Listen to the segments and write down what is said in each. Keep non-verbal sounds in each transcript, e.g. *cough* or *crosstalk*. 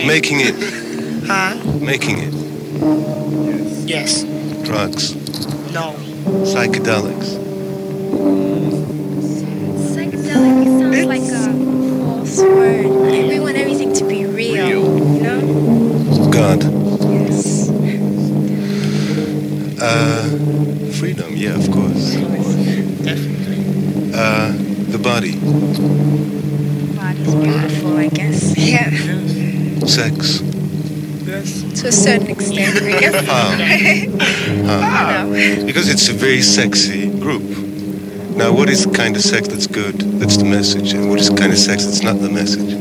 like making it. Huh? Making it. Yes. Drugs. No. Psychedelics. To a certain extent. How? *laughs* Um, *laughs* um, no. Because it's a very sexy group. Now, what is the kind of sex that's good? That's the message. And what is the kind of sex that's not the message?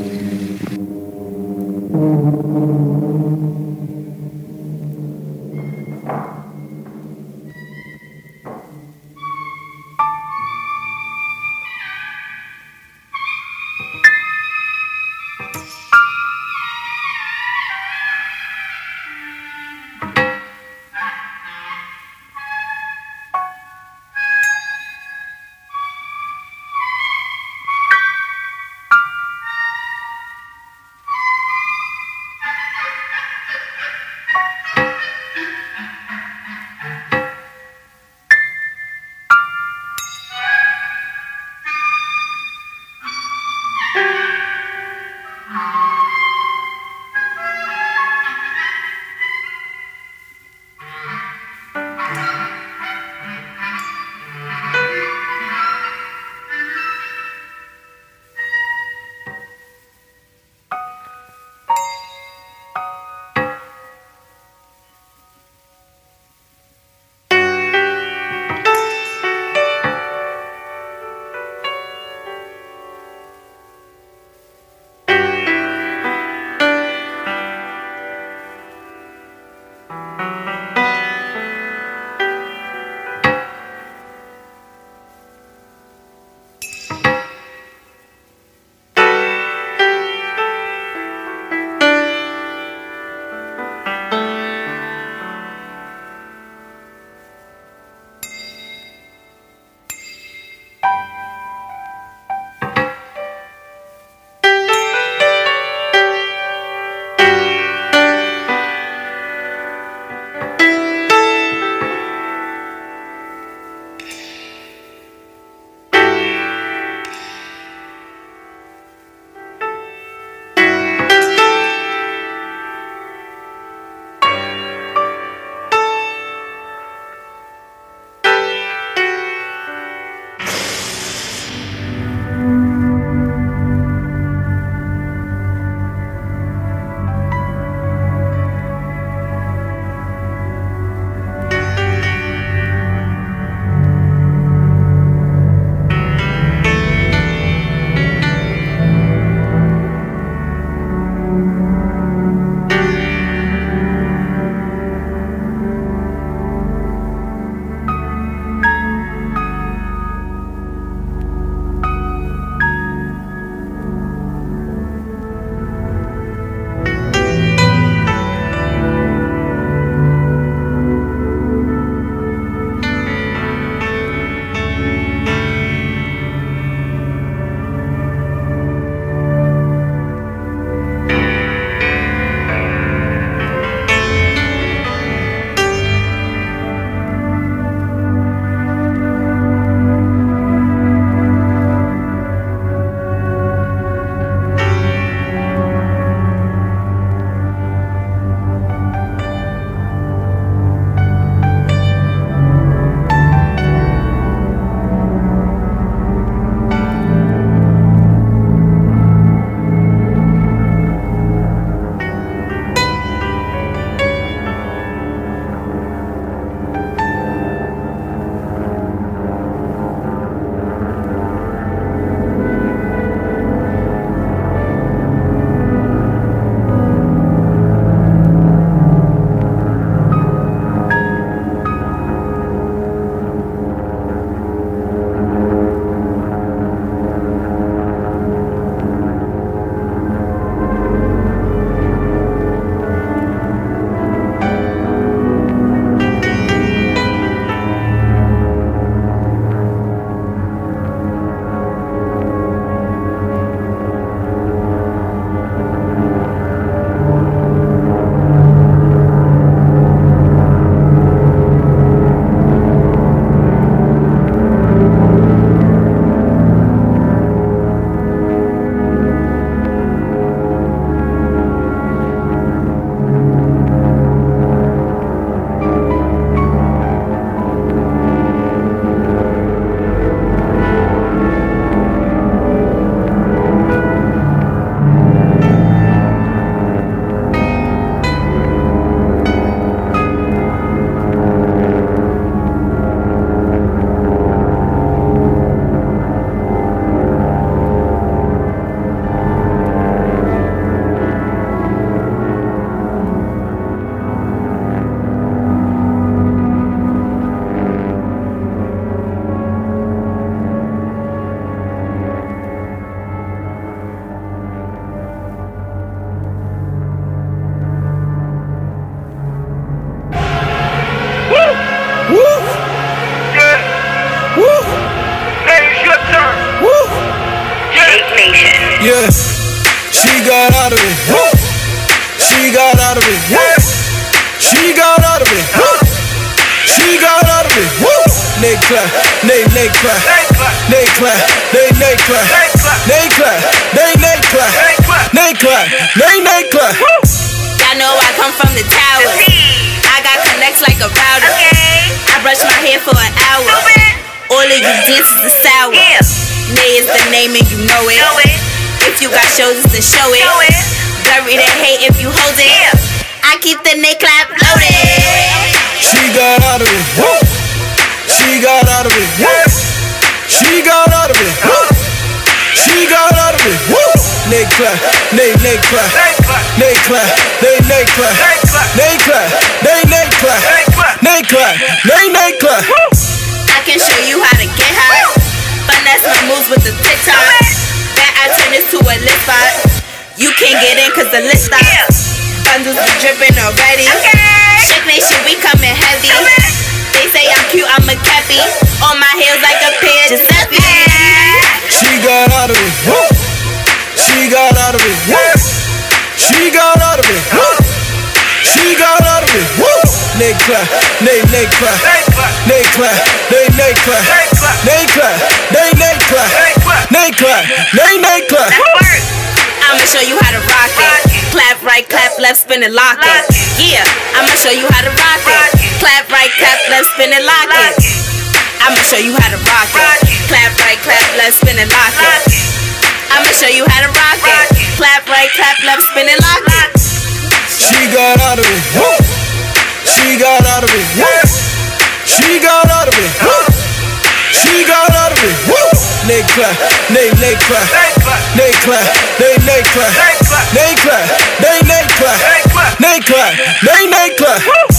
Nay clap, nay nay clap. Y'all know I come from the towers. I got connects like a router. I brush my hair for an hour. All of you dances is sour. Yeah. Nay is the name and you know it. Know it. If you got shoulders, then show it. Bury the hate if you hold it. Yeah. I keep the neck clap loaded. She got out of it. She got out of it. She got out of it. She got out of it. Nay clap, nay nay clap, nay clap, nay nay clap, nay clap, nay nay clap, nay clap, nay nay clap. I can show you how to get high. Finesse my moves with the TikTok. Then I turn this to a list spot. You can't get in cause the list stops. Bundles be dripping already. Shake Nation, we coming heavy. They say I'm cute, I'm a cappy. On my heels like a pair of Giuseppe. She got out of it. She got out of it. She got out of it. She got out of it. Nay clap, nay nay clap, nay clap, nay nay clap, nay clap, nay nay clap, nay clap, nay nay clap. I'ma show you how to rock it. Clap right, clap left, spin and lock it. Yeah, I'ma show you how to rock it. Clap right, clap left, spin and lock it. I'ma show you how to rock it. Clap right, clap left, spin and lock it. I'ma show you how to rock it. Clap right, clap left, spin and lock it. She got out of it. She got out of it. She got out of it. She got out of it. Nay clap, nay nay clap, nay clap, nay nay clap, nay clap, nay nay clap, nay clap, nay nay clap.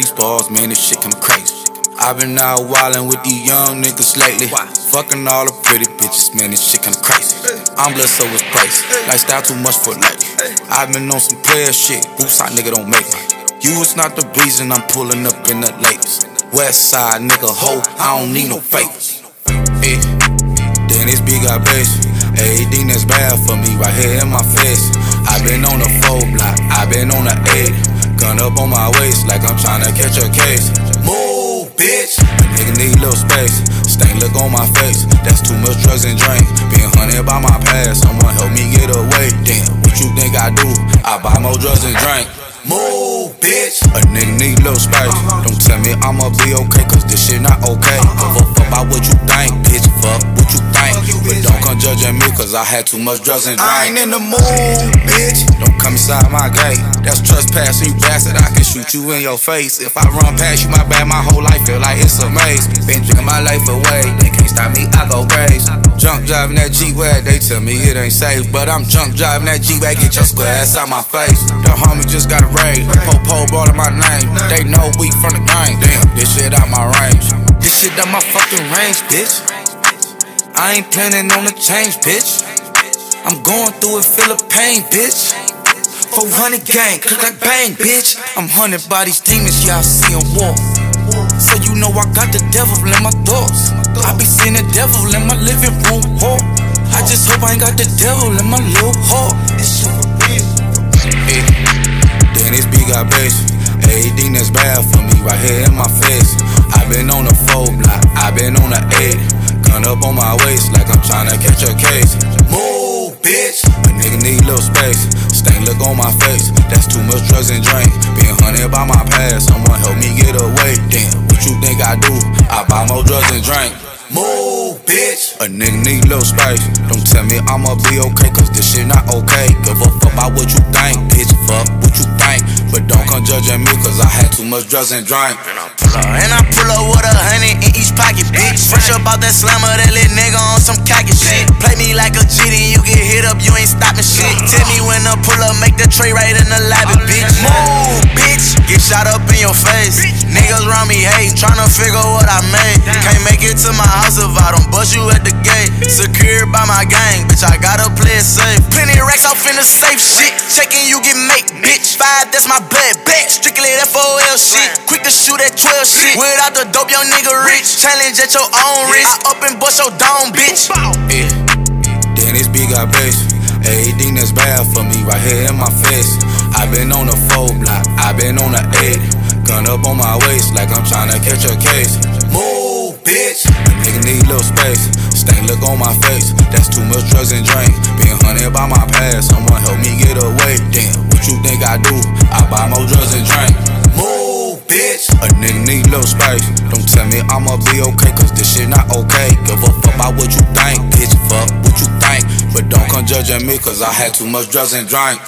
These balls, man, this shit kinda crazy. I've been out wildin' with these young niggas lately. Fucking all the pretty bitches, man, this shit kinda crazy. I'm blessed, so it's crazy. Lifestyle too much for life. I've been on some player shit, boots out, nigga, don't make me. You is not the reason I'm pulling up in the latest. West side, nigga, ho, I don't need no favors. Yeah. Then this big got bass. Everything that's bad for me right here in my face. I've been on the four block, I've been on the eight. Gun up on my waist like I'm trying to catch a case. Move, bitch. Nigga need little space. Stain look on my face. That's too much drugs and drink. Being hunted by my past. Someone help me get away. Damn, what you think I do? I buy more drugs and drink. Move, bitch. A nigga need little space. Uh-huh. Don't tell me I'ma be okay, cause this shit not okay. Uh-huh. A fuck about what you think, bitch. Fuck what you think. But don't come judging me, cause I had too much drugs and drink. I ain't in the mood, bitch. Don't come inside my gate. That's trespassing, you bastard. I can shoot you in your face. If I run past you, my bad, my whole life feel like it's a maze. Been drinking my life away, stop me, I go crazy. Junk driving that G-Wag, they tell me it ain't safe. But I'm junk driving that G-Wag, get your square ass out my face. The homie just got a raid. Po-po brought my name. They know we from the gang. Damn, this shit out my range. This shit out my fucking range, bitch. I ain't planning on the change, bitch. I'm going through it, feel the pain, bitch. 400 gang, click like bang, bitch. I'm hunted by these demons, y'all see them walk. So you know I got the devil in my thoughts. I be seeing the devil in my living room hall. I just hope I ain't got the devil in my little heart. It's so real. Yeah. Then this beat got bass. Everything that's bad for me right here in my face. i been on the four block, i been on the eight. Gun up on my waist like I'm trying to catch a case. Move, bitch. A nigga need little space. Stain look on my face. That's too much drugs and drink. Being hunted by my past. Someone help me get away. Damn, what you think I do? I buy more drugs and drink. Move, bitch. A nigga need little space. Don't tell me I'ma be okay, cause this shit not okay. Give a fuck about what you think, bitch. Fuck what you think. But don't come judging me, cause I had too much drugs and drink. And I pull up with a hundred in each pocket, bitch. Fresh up out that slammer, that little nigga on some cocky shit. Play me like a G, then you get hit up, you ain't stopping shit. Tell me when to pull up, make the tray right in the lobby, bitch. Move, bitch. Get shot up in your face. Niggas around me hate, tryna figure what I made. Can't make it to my house if I don't bust you at the gate. Secured by my gang, bitch, I gotta play it safe. Plenty racks off in the safe shit. Checking you get make, bitch. Five, that's my blood, bitch. Strictly that 4L shit. Quick to shoot at 12 shit. Without the dope, young nigga rich. Challenge at your own risk. I up and bust your dome, bitch. Yeah. Then this beat got bass. Everything that's bad for me right here in my face. i been on the four block, i been on the eight. Gun up on my waist like I'm trying to catch a case. Move, bitch. A nigga need little space. Stain look on my face. That's too much drugs and drink. Being hunted by my past. Someone help me get away. Damn, what you think I do? I buy more drugs and drink. Move, bitch. A nigga need little space. Don't tell me I'ma be okay, cause this shit not okay. Give a fuck about what you think, bitch. Fuck what you think. But don't come judging me, cause I had too much drugs and drink.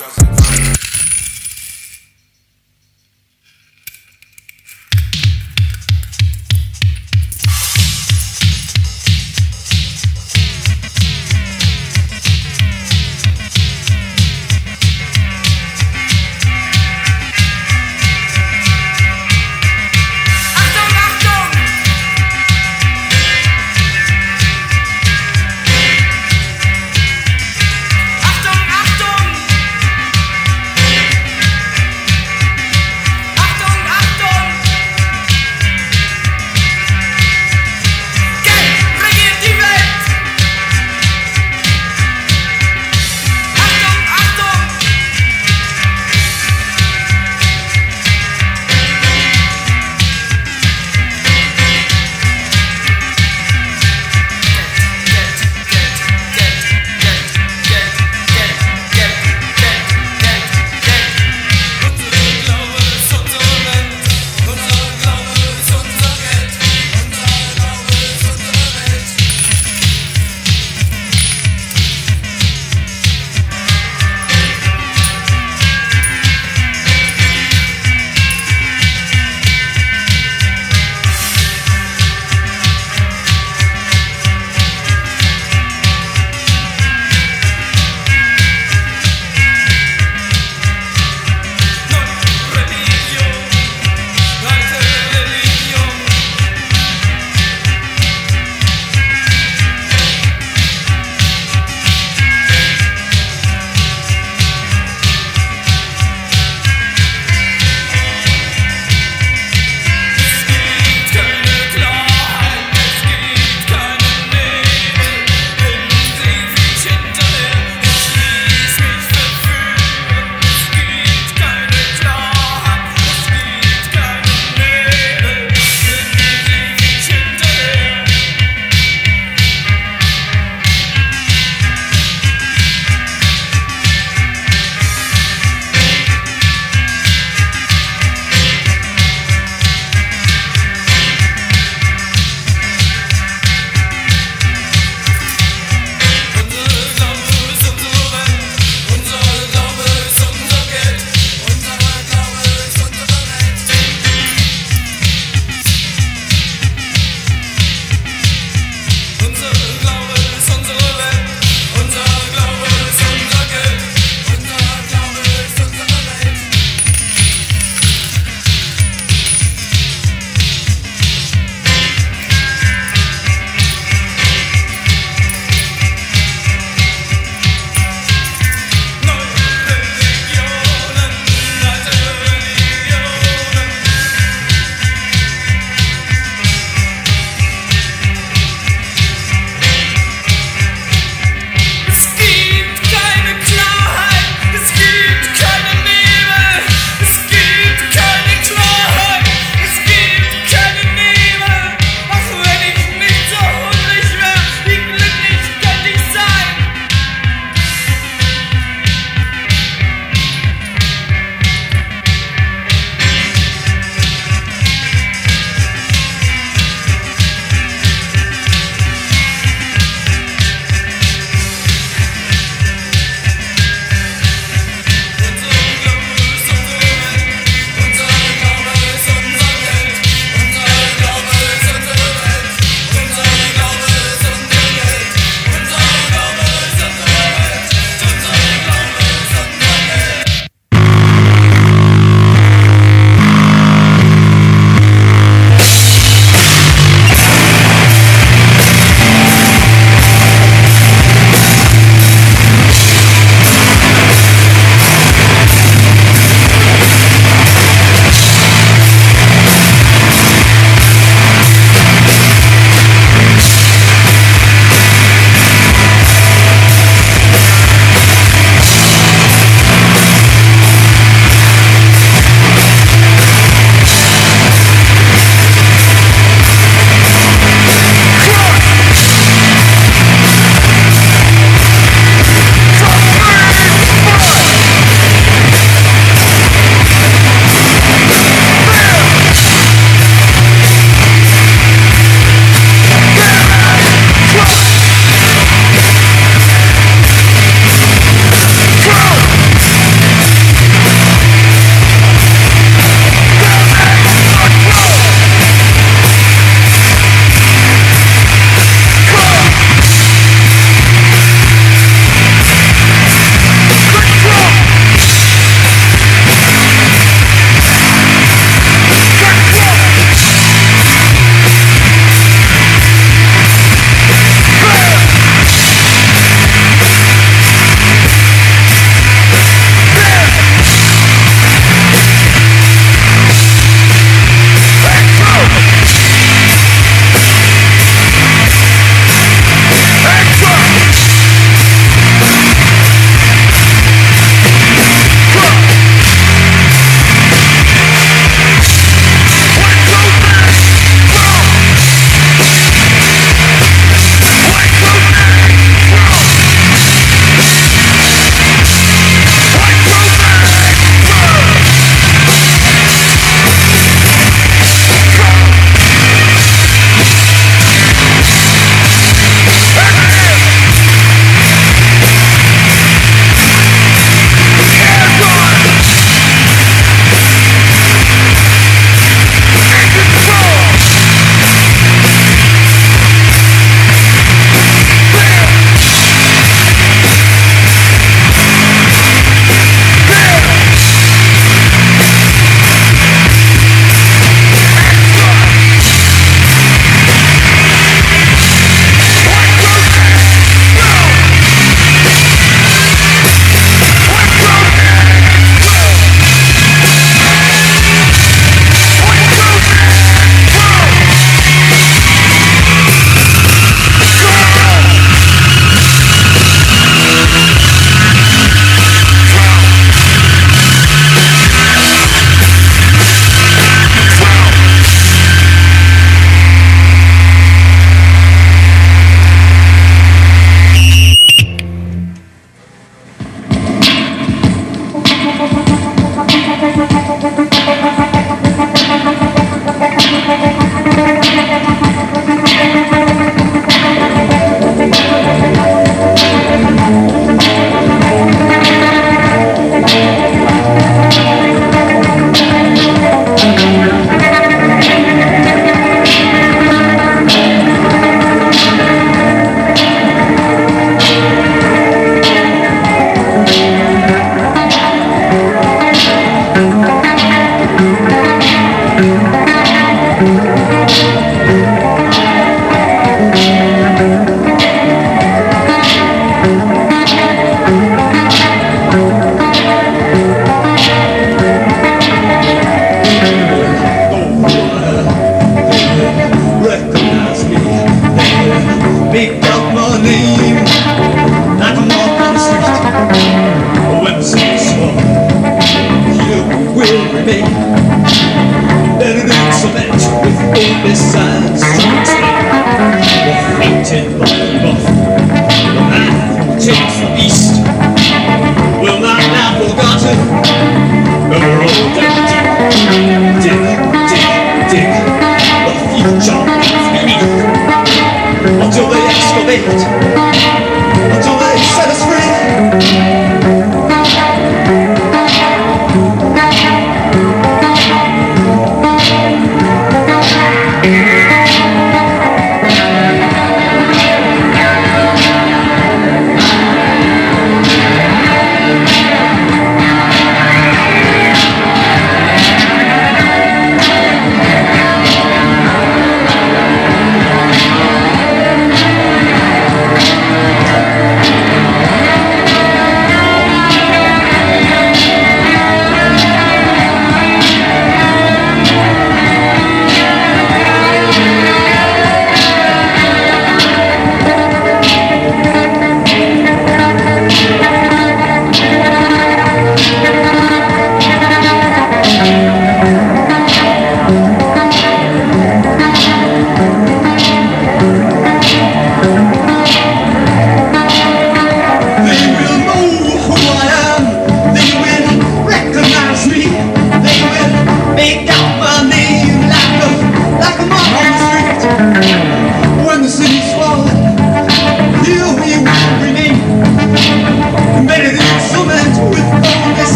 eyes.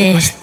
Antes